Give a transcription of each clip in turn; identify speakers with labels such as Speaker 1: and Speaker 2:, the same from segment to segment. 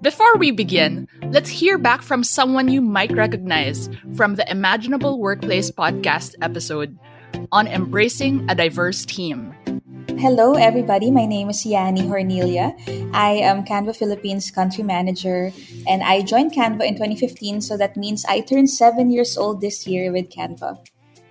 Speaker 1: Before we begin, let's hear back from someone you might recognize from the Imaginable Workplace podcast episode on embracing a diverse team.
Speaker 2: Hello, everybody. My name is Yani Horneja. I am Canva Philippines country manager, and I joined Canva in 2015, so that means I turned seven years old this year with Canva.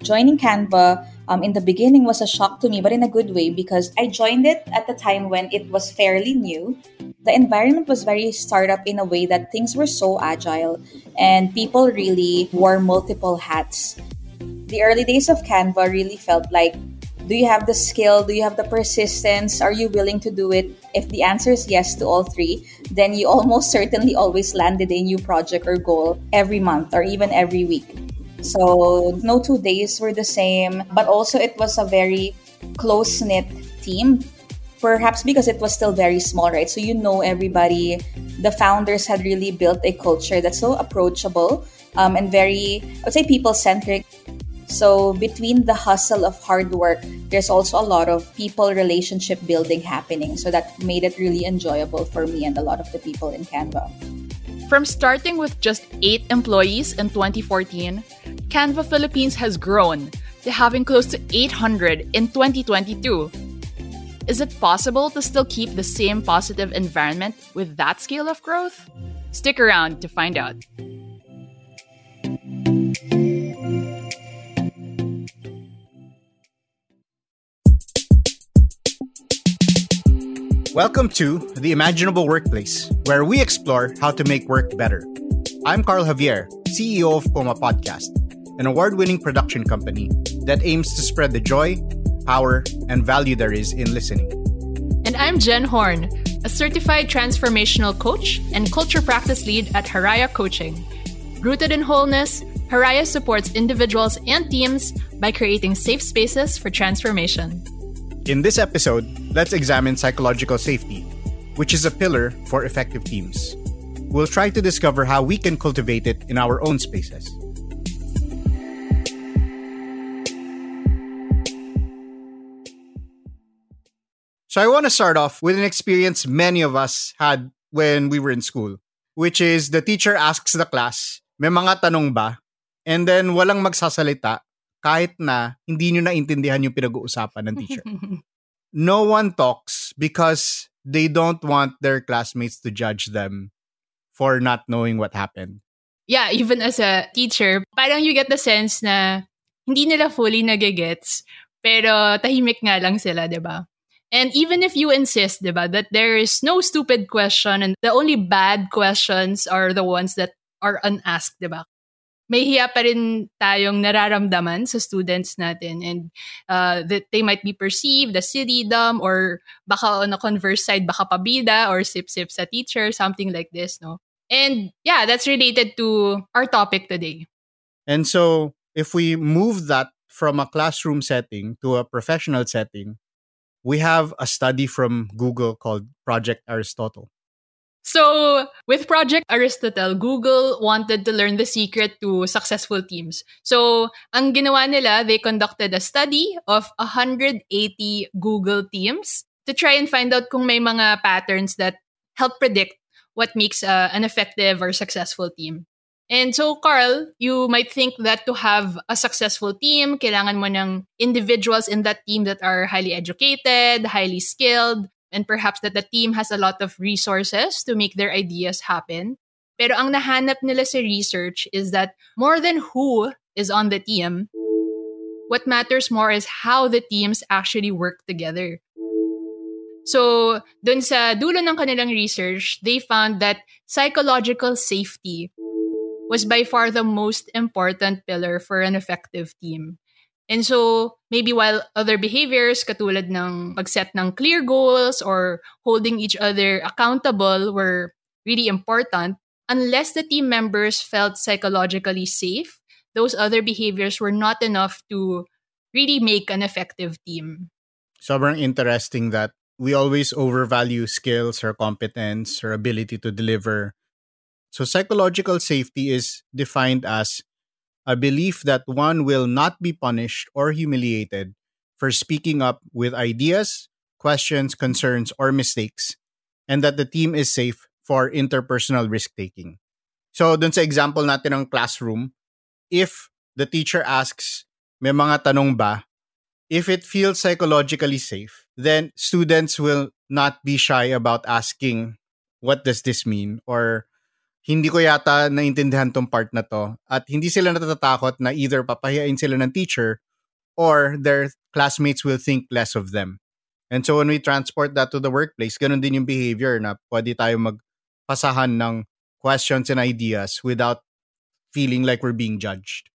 Speaker 2: Joining Canva um, in the beginning was a shock to me, but in a good way because I joined it at the time when it was fairly new. The environment was very startup in a way that things were so agile and people really wore multiple hats. The early days of Canva really felt like do you have the skill? Do you have the persistence? Are you willing to do it? If the answer is yes to all three, then you almost certainly always landed a new project or goal every month or even every week. So no two days were the same, but also it was a very close knit team. Perhaps because it was still very small, right? So you know everybody. The founders had really built a culture that's so approachable um, and very, I would say, people centric. So between the hustle of hard work, there's also a lot of people relationship building happening. So that made it really enjoyable for me and a lot of the people in Canva.
Speaker 1: From starting with just eight employees in 2014, Canva Philippines has grown to having close to 800 in 2022. Is it possible to still keep the same positive environment with that scale of growth? Stick around to find out.
Speaker 3: Welcome to The Imaginable Workplace, where we explore how to make work better. I'm Carl Javier, CEO of Puma Podcast, an award winning production company that aims to spread the joy, power, and value there is in listening.
Speaker 4: And I'm Jen Horn, a certified transformational coach and culture practice lead at Haraya Coaching. Rooted in wholeness, Haraya supports individuals and teams by creating safe spaces for transformation.
Speaker 3: In this episode, let's examine psychological safety, which is a pillar for effective teams. We'll try to discover how we can cultivate it in our own spaces. So, I want to start off with an experience many of us had when we were in school, which is the teacher asks the class, may mga tanong ba? And then walang magsasalita kahit na hindi nyo naintindihan yung pinag-uusapan ng teacher. no one talks because they don't want their classmates to judge them for not knowing what happened.
Speaker 4: Yeah, even as a teacher, parang you get the sense na hindi nila fully nagigets, pero tahimik nga lang sila, di ba? And even if you insist, di ba, that there is no stupid question and the only bad questions are the ones that are unasked, di ba? may hiya pa rin tayong nararamdaman sa students natin and uh, that they might be perceived as silly, dumb, or baka on a converse side, baka pabida or sip-sip sa teacher, something like this, no? And yeah, that's related to our topic today.
Speaker 3: And so if we move that from a classroom setting to a professional setting, we have a study from Google called Project Aristotle.
Speaker 4: So, with Project Aristotle, Google wanted to learn the secret to successful teams. So, ang ginawa nila, they conducted a study of 180 Google teams to try and find out kung may mga patterns that help predict what makes uh, an effective or successful team. And so, Carl, you might think that to have a successful team, kailangan mo ng individuals in that team that are highly educated, highly skilled, and perhaps that the team has a lot of resources to make their ideas happen. Pero ang nahanap nila sa research is that more than who is on the team, what matters more is how the teams actually work together. So, dun sa dulo ng kanilang research, they found that psychological safety was by far the most important pillar for an effective team. And so, maybe while other behaviors katulad ng pag-set ng clear goals or holding each other accountable were really important, unless the team members felt psychologically safe, those other behaviors were not enough to really make an effective team.
Speaker 3: Sobrang interesting that we always overvalue skills or competence or ability to deliver. So psychological safety is defined as a belief that one will not be punished or humiliated for speaking up with ideas, questions, concerns, or mistakes, and that the team is safe for interpersonal risk taking. So, dun sa example natin ng classroom, if the teacher asks, may mga tanong ba? If it feels psychologically safe, then students will not be shy about asking, what does this mean? Or hindi ko yata naintindihan tong part na to at hindi sila natatakot na either papahiyain sila ng teacher or their classmates will think less of them. And so when we transport that to the workplace, ganun din yung behavior na pwede tayo magpasahan ng questions and ideas without feeling like we're being judged.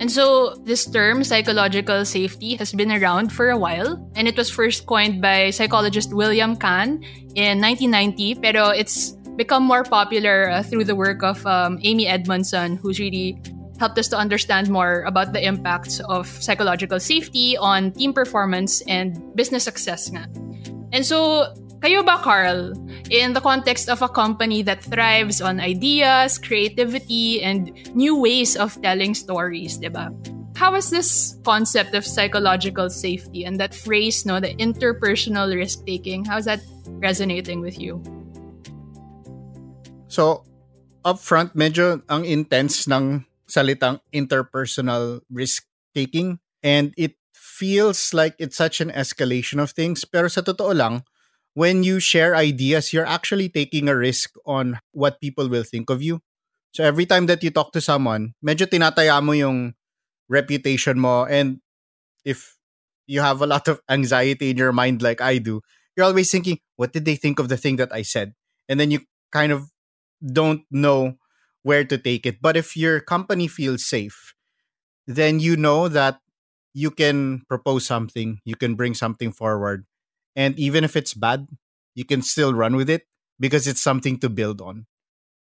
Speaker 4: And so, this term, psychological safety, has been around for a while. And it was first coined by psychologist William Kahn in 1990. Pero it's become more popular uh, through the work of um, Amy Edmondson, who's really helped us to understand more about the impacts of psychological safety on team performance and business success. Nga. And so, Kayo ba, Carl, in the context of a company that thrives on ideas, creativity, and new ways of telling stories, diba? How is this concept of psychological safety and that phrase, no, the interpersonal risk-taking, how's that resonating with you?
Speaker 3: So, upfront, medyo ang intense ng salitang interpersonal risk-taking and it feels like it's such an escalation of things. Pero sa totoo lang, when you share ideas, you're actually taking a risk on what people will think of you. So every time that you talk to someone, medyo tinataya mo yung reputation mo and if you have a lot of anxiety in your mind like I do, you're always thinking, what did they think of the thing that I said? And then you kind of don't know where to take it. But if your company feels safe, then you know that you can propose something, you can bring something forward and even if it's bad, you can still run with it because it's something to build on.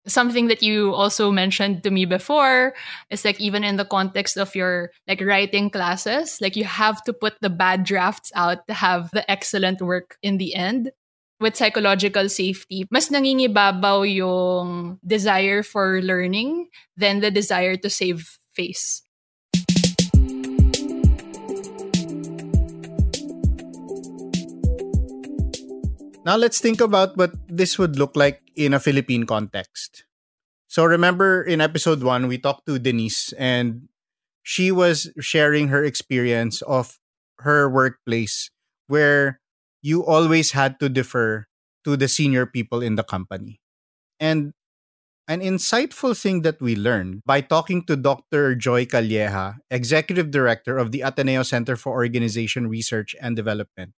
Speaker 4: Something that you also mentioned to me before is like even in the context of your like writing classes, like you have to put the bad drafts out to have the excellent work in the end. With psychological safety, mas nangingibabaw yung desire for learning than the desire to save face.
Speaker 3: Now let's think about what this would look like in a Philippine context. So remember in episode 1 we talked to Denise and she was sharing her experience of her workplace where you always had to defer to the senior people in the company. And an insightful thing that we learned by talking to Dr. Joy Calleja, Executive Director of the Ateneo Center for Organization Research and Development,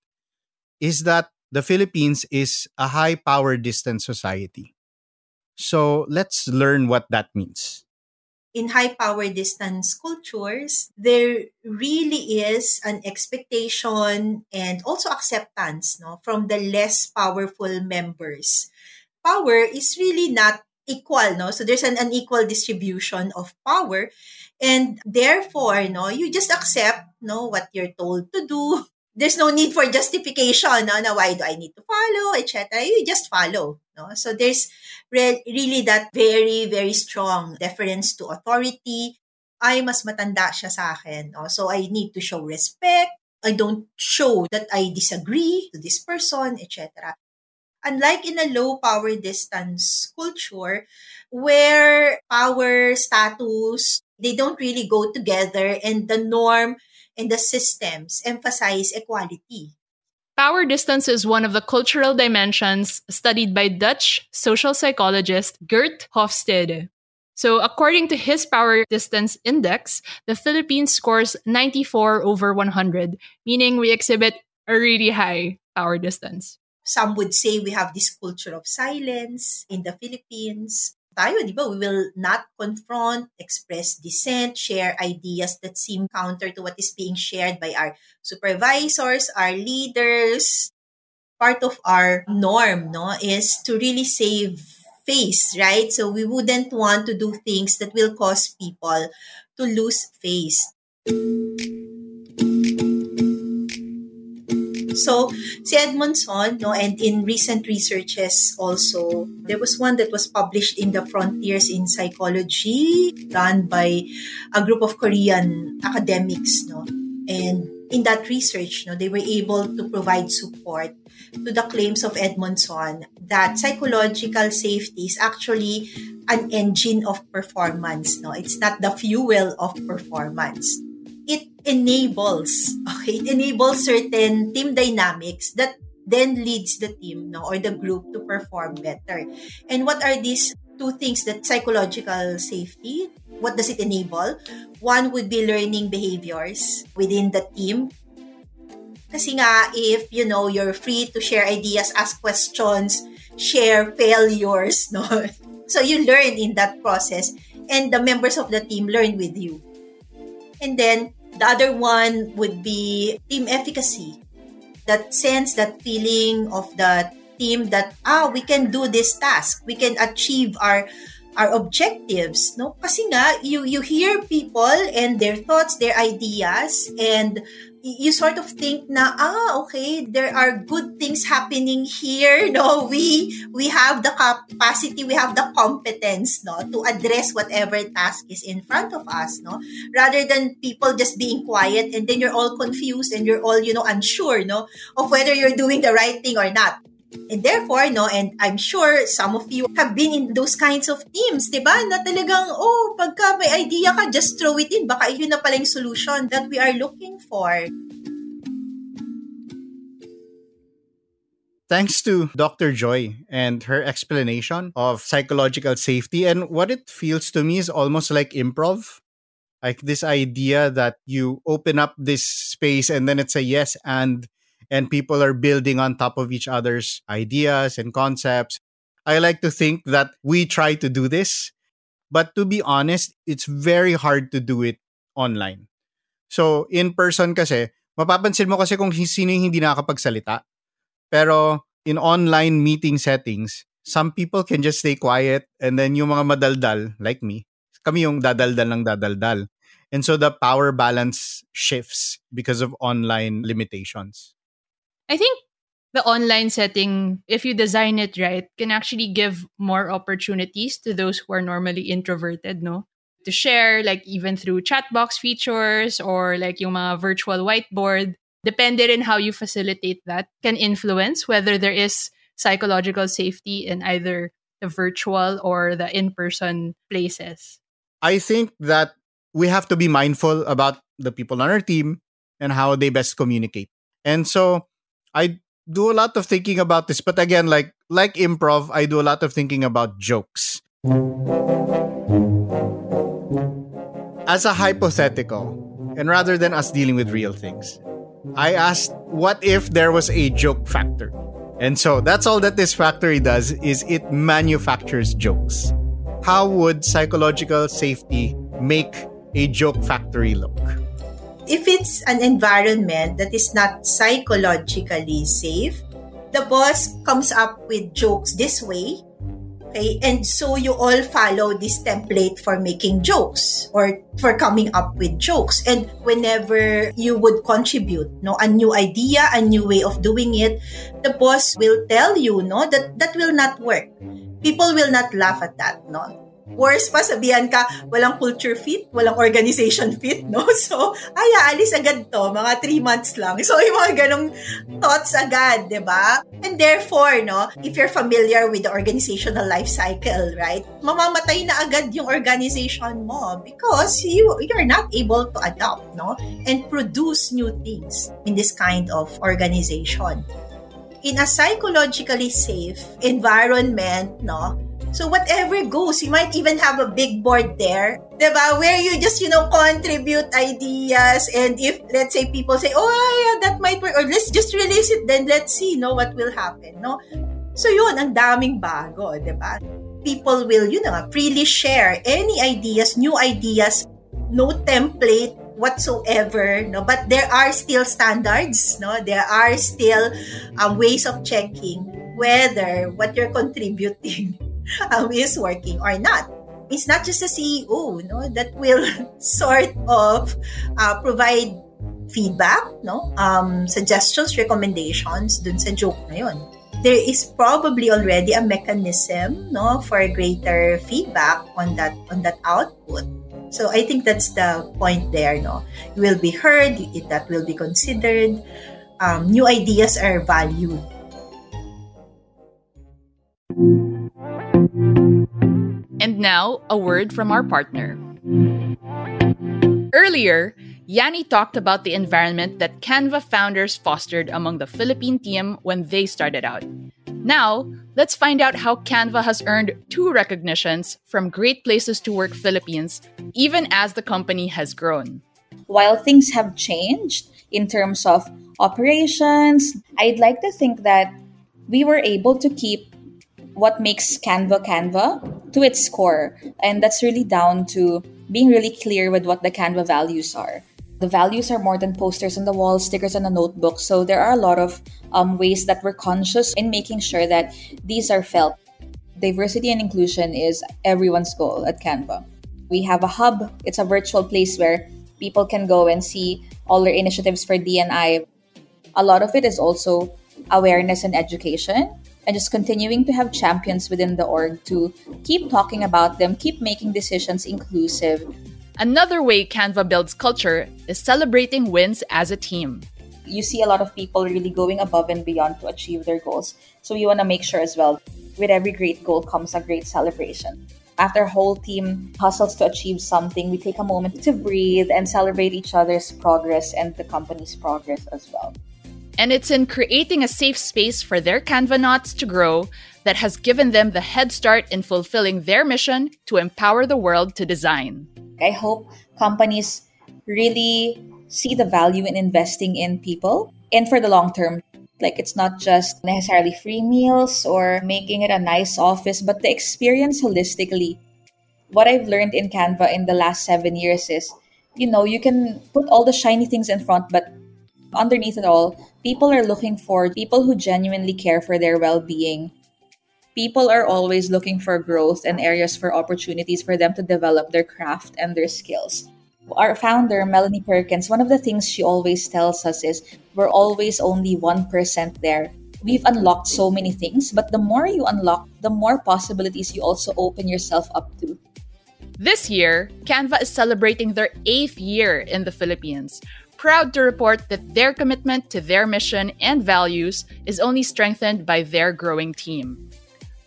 Speaker 3: is that the Philippines is a high power distance society. So let's learn what that means.
Speaker 5: In high power distance cultures, there really is an expectation and also acceptance no, from the less powerful members. Power is really not equal, no? So there's an unequal distribution of power. And therefore, no, you just accept no what you're told to do there's no need for justification no, na why do I need to follow, etc. You just follow. No? So there's re- really that very, very strong deference to authority. Ay, mas matanda siya sa akin. No? So I need to show respect. I don't show that I disagree to this person, etc. Unlike in a low power distance culture where power status they don't really go together and the norm and the systems emphasize equality.
Speaker 4: Power distance is one of the cultural dimensions studied by Dutch social psychologist Geert Hofstede. So, according to his power distance index, the Philippines scores 94 over 100, meaning we exhibit a really high power distance.
Speaker 5: Some would say we have this culture of silence in the Philippines tayo, di ba? We will not confront, express dissent, share ideas that seem counter to what is being shared by our supervisors, our leaders. Part of our norm, no, is to really save face, right? So we wouldn't want to do things that will cause people to lose face. So, si Edmondson, no, and in recent researches also, there was one that was published in the Frontiers in Psychology, done by a group of Korean academics, no, and in that research, no, they were able to provide support to the claims of Edmondson that psychological safety is actually an engine of performance. No, it's not the fuel of performance enables, okay, it enables certain team dynamics that then leads the team no, or the group to perform better. And what are these two things that psychological safety, what does it enable? One would be learning behaviors within the team. Kasi nga, if, you know, you're free to share ideas, ask questions, share failures, no? So you learn in that process and the members of the team learn with you. And then the other one would be team efficacy. That sense, that feeling of the team that ah we can do this task, we can achieve our our objectives no? Kasi nga you you hear people and their thoughts their ideas and you sort of think na ah okay there are good things happening here no? We we have the capacity we have the competence no? To address whatever task is in front of us no? Rather than people just being quiet and then you're all confused and you're all you know unsure no? Of whether you're doing the right thing or not And therefore, no, and I'm sure some of you have been in those kinds of teams, di? Na talagang, oh, pagka may idea ka, just throw it in. Baka yun na pala yung solution that we are looking for.
Speaker 3: Thanks to Dr. Joy and her explanation of psychological safety. And what it feels to me is almost like improv. Like this idea that you open up this space and then it's a yes and and people are building on top of each other's ideas and concepts. I like to think that we try to do this, but to be honest, it's very hard to do it online. So, in person kasi, mapapansin mo kasi kung sino yung hindi nakakapagsalita. Pero in online meeting settings, some people can just stay quiet and then yung mga madaldal, like me, kami yung dadaldal ng dadaldal. And so the power balance shifts because of online limitations.
Speaker 4: I think the online setting, if you design it right, can actually give more opportunities to those who are normally introverted, no? To share, like even through chat box features or like yung mga virtual whiteboard. depending on how you facilitate that can influence whether there is psychological safety in either the virtual or the in-person places.
Speaker 3: I think that we have to be mindful about the people on our team and how they best communicate. And so I do a lot of thinking about this, but again, like like improv, I do a lot of thinking about jokes. As a hypothetical, and rather than us dealing with real things, I asked, what if there was a joke factory? And so that's all that this factory does is it manufactures jokes. How would psychological safety make a joke factory look?
Speaker 5: If it's an environment that is not psychologically safe, the boss comes up with jokes this way. Okay, and so you all follow this template for making jokes or for coming up with jokes. And whenever you would contribute, no, a new idea, a new way of doing it, the boss will tell you, no, that that will not work. People will not laugh at that, no Worse pa, sabihan ka, walang culture fit, walang organization fit, no? So, ay, alis agad to, mga three months lang. So, yung mga ganong thoughts agad, di ba? And therefore, no, if you're familiar with the organizational life cycle, right, mamamatay na agad yung organization mo because you, you're not able to adapt, no? And produce new things in this kind of organization. In a psychologically safe environment, no, So whatever goes, you might even have a big board there, diba? Where you just, you know, contribute ideas. And if, let's say, people say, oh, yeah, that might work. Or let's just release it, then let's see, no, what will happen, no? So yun, ang daming bago, diba? people will, you know, freely share any ideas, new ideas, no template whatsoever no but there are still standards no there are still um, ways of checking whether what you're contributing um, is working or not it's not just a ceo no that will sort of uh, provide feedback no um, suggestions recommendations dun sa joke na yun there is probably already a mechanism no for greater feedback on that on that output so I think that's the point there. No, you will be heard. That will be considered. Um, new ideas are valued.
Speaker 1: And now, a word from our partner. Earlier, Yanni talked about the environment that Canva founders fostered among the Philippine team when they started out. Now, let's find out how Canva has earned two recognitions from Great Places to Work Philippines, even as the company has grown.
Speaker 2: While things have changed in terms of operations, I'd like to think that we were able to keep what makes Canva Canva to its core. And that's really down to being really clear with what the Canva values are. The values are more than posters on the wall, stickers on a notebook. So there are a lot of um, ways that we're conscious in making sure that these are felt. Diversity and inclusion is everyone's goal at Canva. We have a hub, it's a virtual place where people can go and see all their initiatives for DNI. A lot of it is also awareness and education and just continuing to have champions within the org to keep talking about them, keep making decisions inclusive,
Speaker 1: Another way Canva builds culture is celebrating wins as a team.
Speaker 2: You see a lot of people really going above and beyond to achieve their goals. So we want to make sure as well, with every great goal comes a great celebration. After a whole team hustles to achieve something, we take a moment to breathe and celebrate each other's progress and the company's progress as well.
Speaker 1: And it's in creating a safe space for their Canva Canvanauts to grow that has given them the head start in fulfilling their mission to empower the world to design.
Speaker 2: I hope companies really see the value in investing in people and for the long term. Like it's not just necessarily free meals or making it a nice office, but the experience holistically. What I've learned in Canva in the last seven years is, you know, you can put all the shiny things in front, but underneath it all, people are looking for people who genuinely care for their well being people are always looking for growth and areas for opportunities for them to develop their craft and their skills. Our founder, Melanie Perkins, one of the things she always tells us is we're always only 1% there. We've unlocked so many things, but the more you unlock, the more possibilities you also open yourself up to.
Speaker 1: This year, Canva is celebrating their eighth year in the Philippines, proud to report that their commitment to their mission and values is only strengthened by their growing team.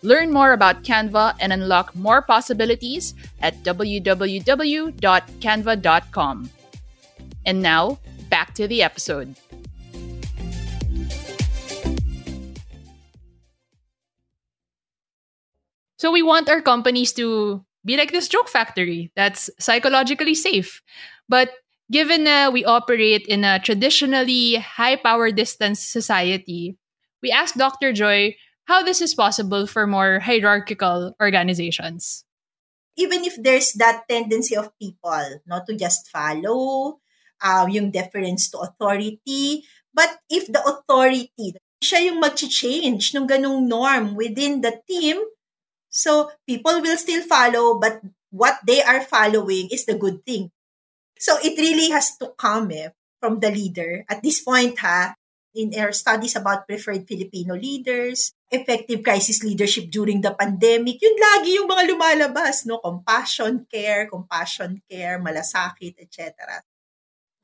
Speaker 1: Learn more about Canva and unlock more possibilities at www.canva.com. And now, back to the episode. So, we want our companies to be like this joke factory that's psychologically safe. But given we operate in a traditionally high power distance society, we asked Dr. Joy how this is possible for more hierarchical organizations.
Speaker 5: Even if there's that tendency of people not to just follow uh, yung deference to authority, but if the authority, siya yung mag-change ng ganung norm within the team, so people will still follow, but what they are following is the good thing. So it really has to come eh, from the leader. At this point, ha, in our studies about preferred Filipino leaders, effective crisis leadership during the pandemic, yun lagi yung mga lumalabas, no? Compassion care, compassion care, malasakit, etc.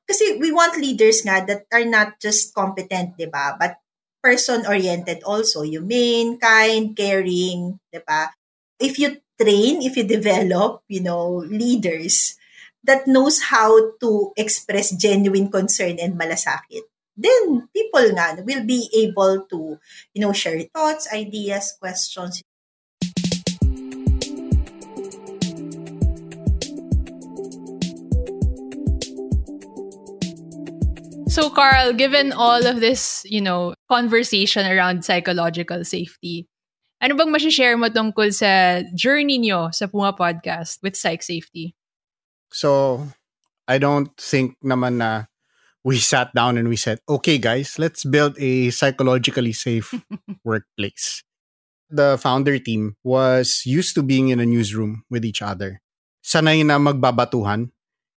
Speaker 5: Kasi we want leaders nga that are not just competent, di ba? But person-oriented also, humane, kind, caring, di ba? If you train, if you develop, you know, leaders that knows how to express genuine concern and malasakit, then people nga will be able to, you know, share thoughts, ideas, questions.
Speaker 4: So, Carl, given all of this, you know, conversation around psychological safety, Ano bang share mo tungkol sa journey nyo sa Puma Podcast with Psych Safety?
Speaker 3: So, I don't think naman na we sat down and we said, okay, guys, let's build a psychologically safe workplace. The founder team was used to being in a newsroom with each other. Sanay na magbabatuhan.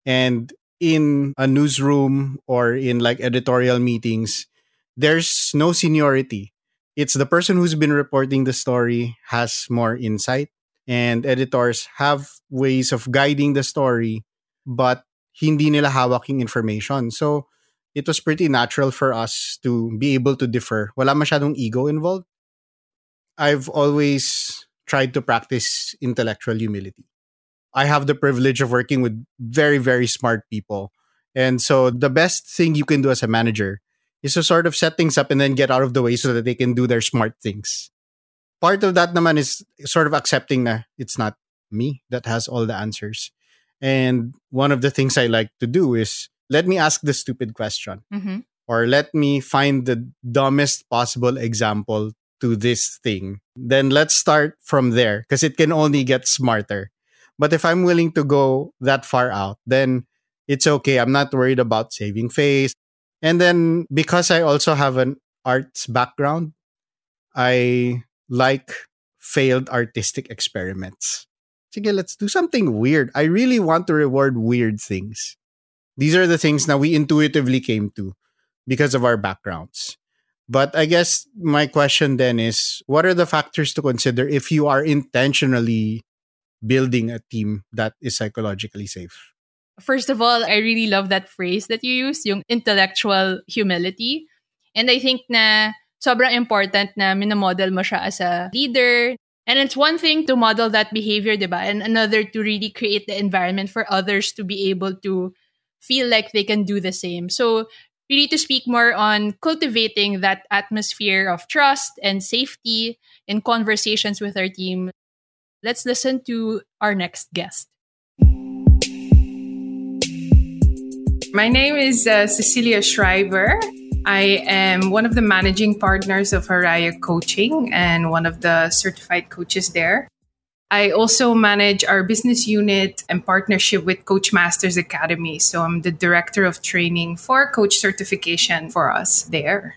Speaker 3: And in a newsroom or in like editorial meetings, there's no seniority. It's the person who's been reporting the story has more insight, and editors have ways of guiding the story, but hindi nila hawak yung information. So, it was pretty natural for us to be able to differ. Wala masyadong ego involved. I've always tried to practice intellectual humility. I have the privilege of working with very, very smart people. And so the best thing you can do as a manager is to sort of set things up and then get out of the way so that they can do their smart things. Part of that naman is sort of accepting that it's not me that has all the answers. And one of the things I like to do is let me ask the stupid question
Speaker 4: Mm-hmm.
Speaker 3: or let me find the dumbest possible example to this thing. Then let's start from there because it can only get smarter. But if I'm willing to go that far out, then it's okay. I'm not worried about saving face. And then because I also have an arts background, I like failed artistic experiments. Sige, let's do something weird. I really want to reward weird things. These are the things that we intuitively came to because of our backgrounds. But I guess my question then is what are the factors to consider if you are intentionally building a team that is psychologically safe?
Speaker 4: First of all, I really love that phrase that you use, yung intellectual humility. And I think na sobrang important na minamodel mo siya as a leader. And it's one thing to model that behavior, diba? And another to really create the environment for others to be able to feel like they can do the same. So need to speak more on cultivating that atmosphere of trust and safety in conversations with our team. Let's listen to our next guest.
Speaker 6: My name is uh, Cecilia Schreiber. I am one of the managing partners of Haraya Coaching and one of the certified coaches there. I also manage our business unit and partnership with Coach Masters Academy. So I'm the director of training for coach certification for us there.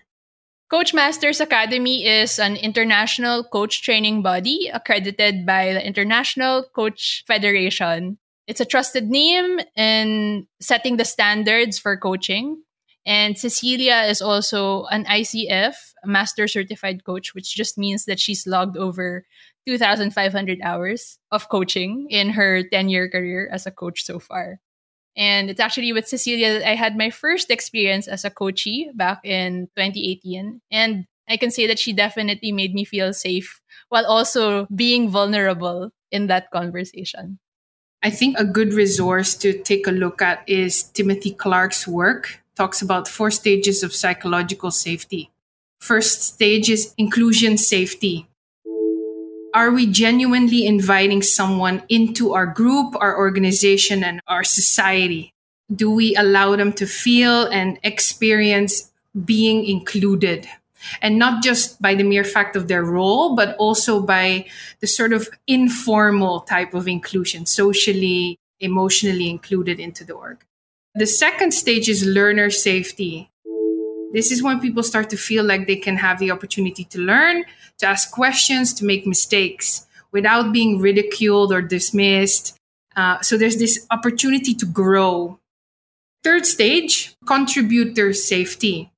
Speaker 4: Coach Masters Academy is an international coach training body accredited by the International Coach Federation. It's a trusted name in setting the standards for coaching. And Cecilia is also an ICF, Master Certified Coach, which just means that she's logged over 2,500 hours of coaching in her 10 year career as a coach so far. And it's actually with Cecilia that I had my first experience as a coachee back in 2018. And I can say that she definitely made me feel safe while also being vulnerable in that conversation.
Speaker 6: I think a good resource to take a look at is Timothy Clark's work. Talks about four stages of psychological safety. First stage is inclusion safety. Are we genuinely inviting someone into our group, our organization, and our society? Do we allow them to feel and experience being included? And not just by the mere fact of their role, but also by the sort of informal type of inclusion, socially, emotionally included into the org. The second stage is learner safety. This is when people start to feel like they can have the opportunity to learn, to ask questions, to make mistakes without being ridiculed or dismissed. Uh, so there's this opportunity to grow. Third stage, contributor safety.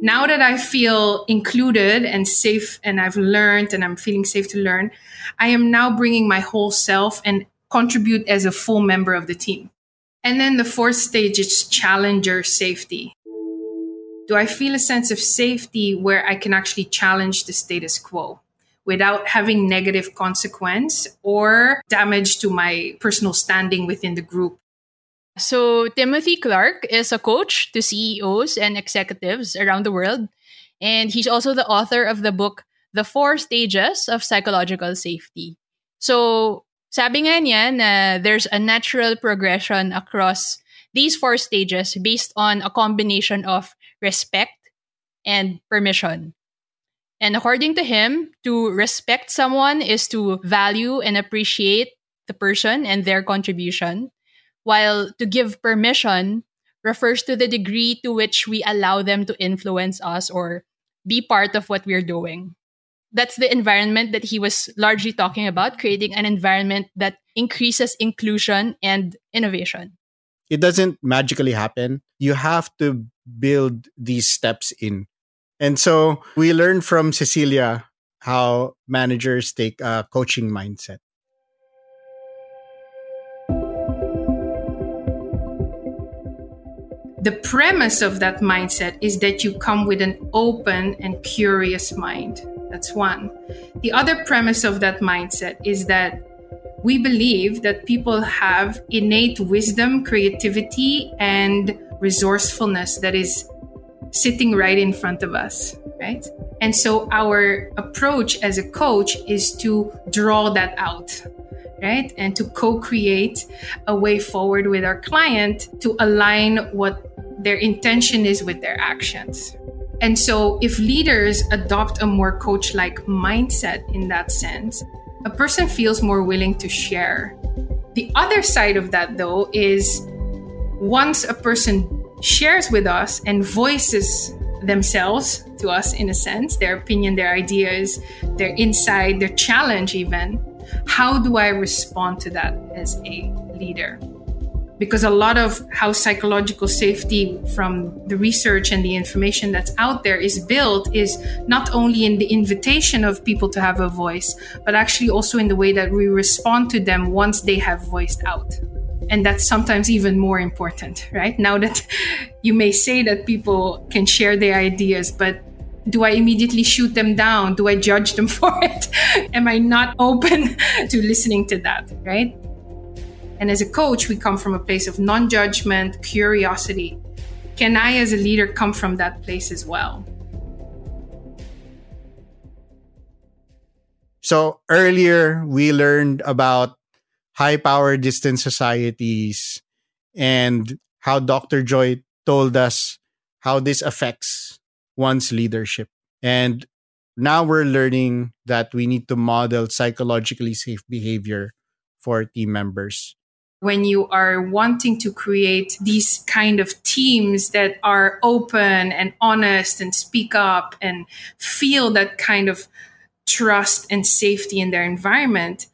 Speaker 6: Now that I feel included and safe and I've learned and I'm feeling safe to learn, I am now bringing my whole self and contribute as a full member of the team. And then the fourth stage is challenger safety. Do I feel a sense of safety where I can actually challenge the status quo without having negative consequence or damage to my personal standing within the group?
Speaker 4: So, Timothy Clark is a coach to CEOs and executives around the world. And he's also the author of the book, The Four Stages of Psychological Safety. So, sabi nga niya na there's a natural progression across these four stages based on a combination of respect and permission. And according to him, to respect someone is to value and appreciate the person and their contribution, while to give permission refers to the degree to which we allow them to influence us or be part of what we're doing. That's the environment that he was largely talking about, creating an environment that increases inclusion and innovation.
Speaker 3: It doesn't magically happen. You have to build these steps in. And so we learned from Cecilia how managers take a coaching mindset.
Speaker 6: The premise of that mindset is that you come with an open and curious mind. That's one. The other premise of that mindset is that we believe that people have innate wisdom, creativity, and resourcefulness that is sitting right in front of us, right? And so our approach as a coach is to draw that out, right? And to co create a way forward with our client to align what their intention is with their actions. And so, if leaders adopt a more coach like mindset in that sense, a person feels more willing to share. The other side of that, though, is once a person shares with us and voices themselves to us in a sense, their opinion, their ideas, their insight, their challenge, even, how do I respond to that as a leader? Because a lot of how psychological safety from the research and the information that's out there is built is not only in the invitation of people to have a voice but actually also in the way that we respond to them once they have voiced out and that's sometimes even more important right now that you may say that people can share their ideas but do I immediately shoot them down? Do I judge them for it? Am I not open to listening to that? Right? And as a coach, we come from a place of non judgment, curiosity. Can I, as a leader, come from that place as well?
Speaker 3: So earlier, we learned about high power distance societies and how Dr. Joy told us how this affects one's leadership. And now we're learning that we need to model psychologically safe behavior for team members
Speaker 6: when you are wanting to create these kind of teams that are open and honest and speak up and feel that kind of trust and safety in their environment,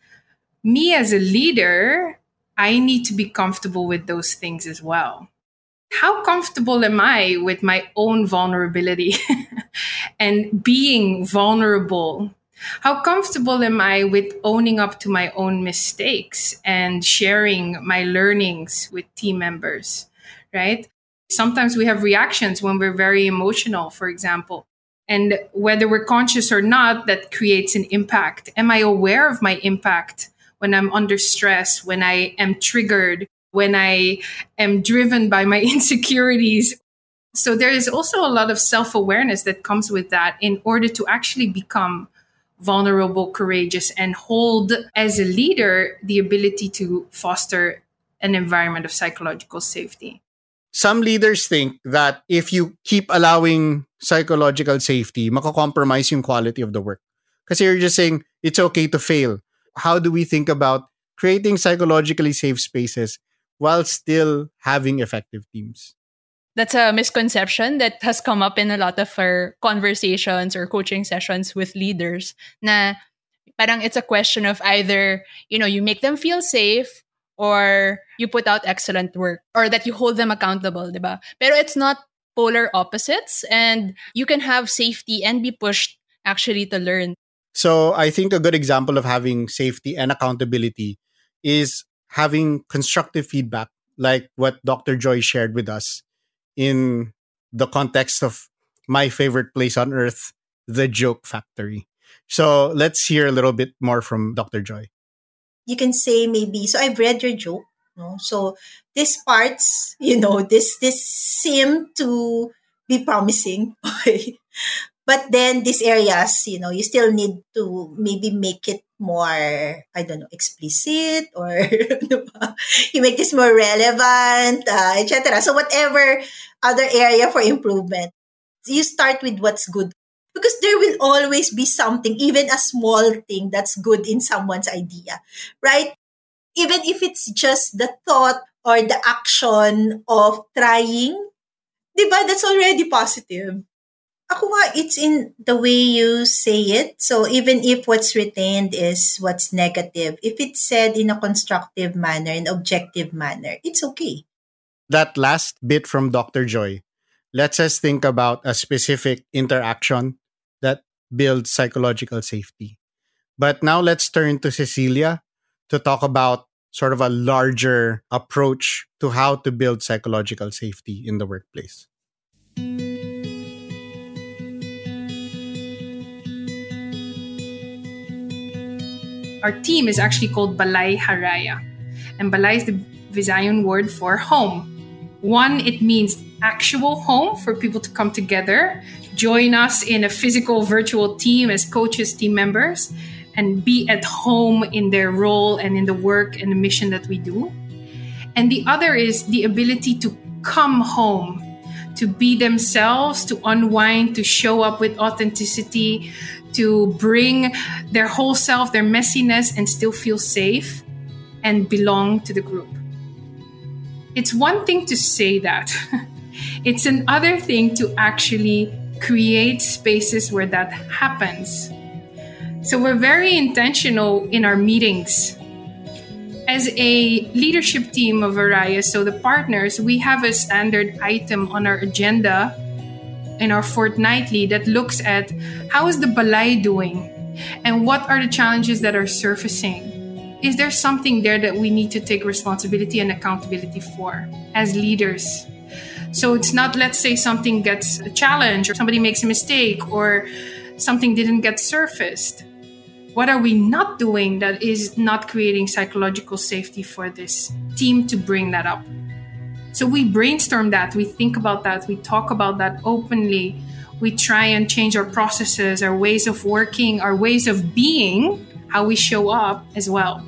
Speaker 6: me as a leader, I need to be comfortable with those things as well. How comfortable am I with my own vulnerability and being vulnerable how comfortable am I with owning up to my own mistakes and sharing my learnings with team members, right? Sometimes we have reactions when we're very emotional, for example. And whether we're conscious or not, that creates an impact. Am I aware of my impact when I'm under stress, when I am triggered, when I am driven by my insecurities? So there is also a lot of self awareness that comes with that in order to actually become vulnerable, courageous, and hold as a leader the ability to foster an environment of psychological safety.
Speaker 3: Some leaders think that if you keep allowing psychological safety, makakompromise yung quality of the work. Because you're just saying it's okay to fail. How do we think about creating psychologically safe spaces while still having effective teams?
Speaker 4: That's a misconception that has come up in a lot of our conversations or coaching sessions with leaders na parang it's a question of either you know you make them feel safe or you put out excellent work or that you hold them accountable diba pero it's not polar opposites and you can have safety and be pushed actually to learn.
Speaker 3: So i think a good example of having safety and accountability is having constructive feedback like what dr joy shared with us in the context of my favorite place on earth, the joke factory. So let's hear a little bit more from Dr. Joy.
Speaker 5: You can say maybe, so I've read your joke. No? So these parts, you know, this this seem to be promising. but then these areas, you know, you still need to maybe make it more, I don't know, explicit or you make this more relevant, uh, etc. So whatever other area for improvement, you start with what's good. because there will always be something, even a small thing that's good in someone's idea, right? Even if it's just the thought or the action of trying, diba, that's already positive. Ako nga, it's in the way you say it. So even if what's retained is what's negative, if it's said in a constructive manner, an objective manner, it's okay.
Speaker 3: That last bit from Dr. Joy lets us think about a specific interaction that builds psychological safety. But now let's turn to Cecilia to talk about sort of a larger approach to how to build psychological safety in the workplace.
Speaker 6: Our team is actually called Balay Haraya. And Balay is the Visayan word for home. One, it means actual home for people to come together, join us in a physical virtual team as coaches, team members, and be at home in their role and in the work and the mission that we do. And the other is the ability to come home, to be themselves, to unwind, to show up with authenticity, to bring their whole self, their messiness, and still feel safe and belong to the group. It's one thing to say that, it's another thing to actually create spaces where that happens. So we're very intentional in our meetings. As a leadership team of Haraya, so the partners, we have a standard item on our agenda in our fortnightly that looks at how is the balay doing and what are the challenges that are surfacing. Is there something there that we need to take responsibility and accountability for as leaders? So it's not let's say something gets a challenge or somebody makes a mistake or something didn't get surfaced. What are we not doing that is not creating psychological safety for this team to bring that up so we brainstorm that, we think about that, we talk about that openly. We try and change our processes, our ways of working, our ways of being, how we show up as well.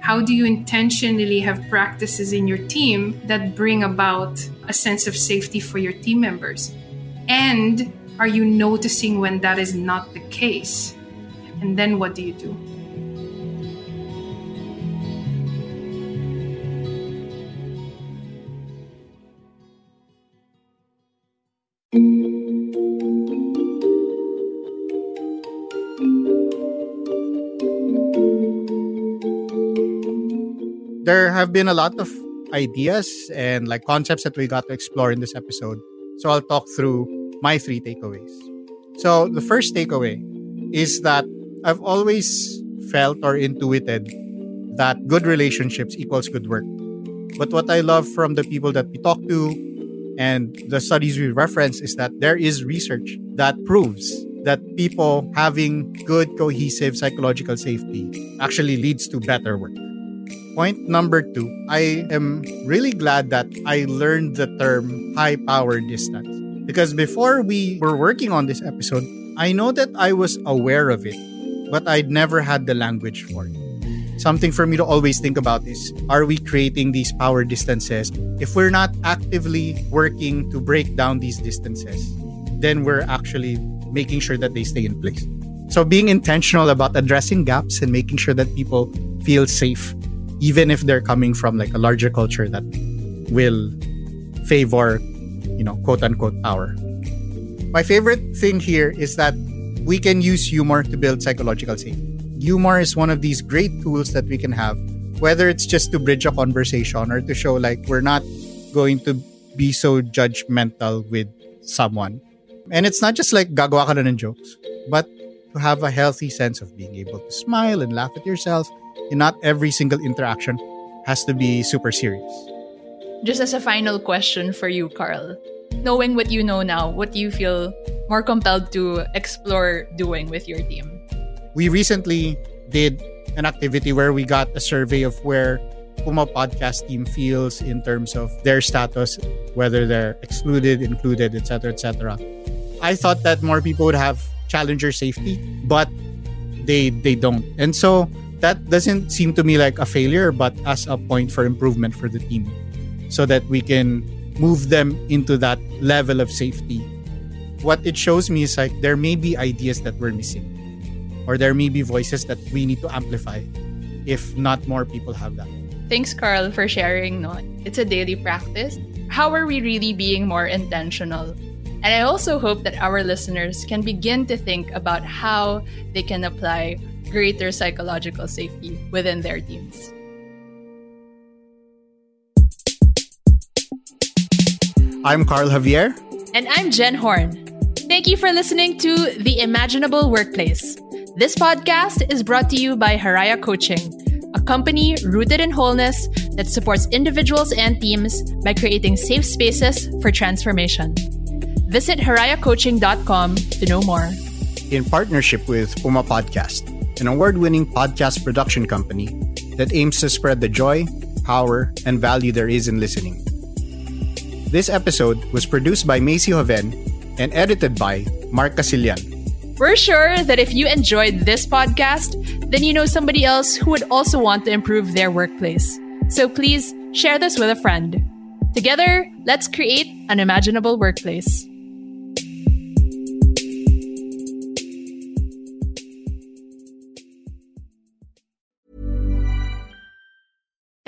Speaker 6: How do you intentionally have practices in your team that bring about a sense of safety for your team members? And are you noticing when that is not the case? And then what do you do?
Speaker 3: There have been a lot of ideas and like concepts that we got to explore in this episode. So I'll talk through my three takeaways. So the first takeaway is that I've always felt or intuited that good relationships equals good work. But what I love from the people that we talk to and the studies we reference is that there is research that proves that people having good cohesive psychological safety actually leads to better work. Point number two, I am really glad that I learned the term high power distance. Because before we were working on this episode, I know that I was aware of it, but I'd never had the language for it. Something for me to always think about is are we creating these power distances? If we're not actively working to break down these distances, then we're actually making sure that they stay in place. So being intentional about addressing gaps and making sure that people feel safe even if they're coming from like a larger culture that will favor, you know, quote unquote power. My favorite thing here is that we can use humor to build psychological safety. Humor is one of these great tools that we can have, whether it's just to bridge a conversation or to show like we're not going to be so judgmental with someone. And it's not just like gagawa ka na ng jokes, but to have a healthy sense of being able to smile and laugh at yourself not every single interaction has to be super serious.
Speaker 1: Just as a final question for you, Carl, knowing what you know now, what do you feel more compelled to explore doing with your team?
Speaker 3: We recently did an activity where we got a survey of where Puma podcast team feels in terms of their status, whether they're excluded, included, etc., etc. I thought that more people would have challenger safety, but they they don't. And so that doesn't seem to me like a failure, but as a point for improvement for the team so that we can move them into that level of safety what it shows me is like there may be ideas that we're missing, or there may be voices that we need to amplify if not more people have that.
Speaker 4: Thanks, Carl, for sharing. No, it's a daily practice. How are we really being more intentional? And I also hope that our listeners can begin to think about how they can apply greater psychological safety within their teams.
Speaker 3: I'm Carl Javier.
Speaker 4: And I'm Jen Horneja. Thank you for listening to The Imaginable Workplace. This podcast is brought to you by Haraya Coaching, a company rooted in wholeness that supports individuals and teams by creating safe spaces for transformation. Visit harayacoaching.com to know more.
Speaker 3: In partnership with Puma Podcast, an award winning podcast production company that aims to spread the joy, power, and value there is in listening. This episode was produced by Macy Hoven and edited by Mark Casilian.
Speaker 4: We're sure that if you enjoyed this podcast, then you know somebody else who would also want to improve their workplace. So please share this with a friend. Together, let's create an imaginable workplace.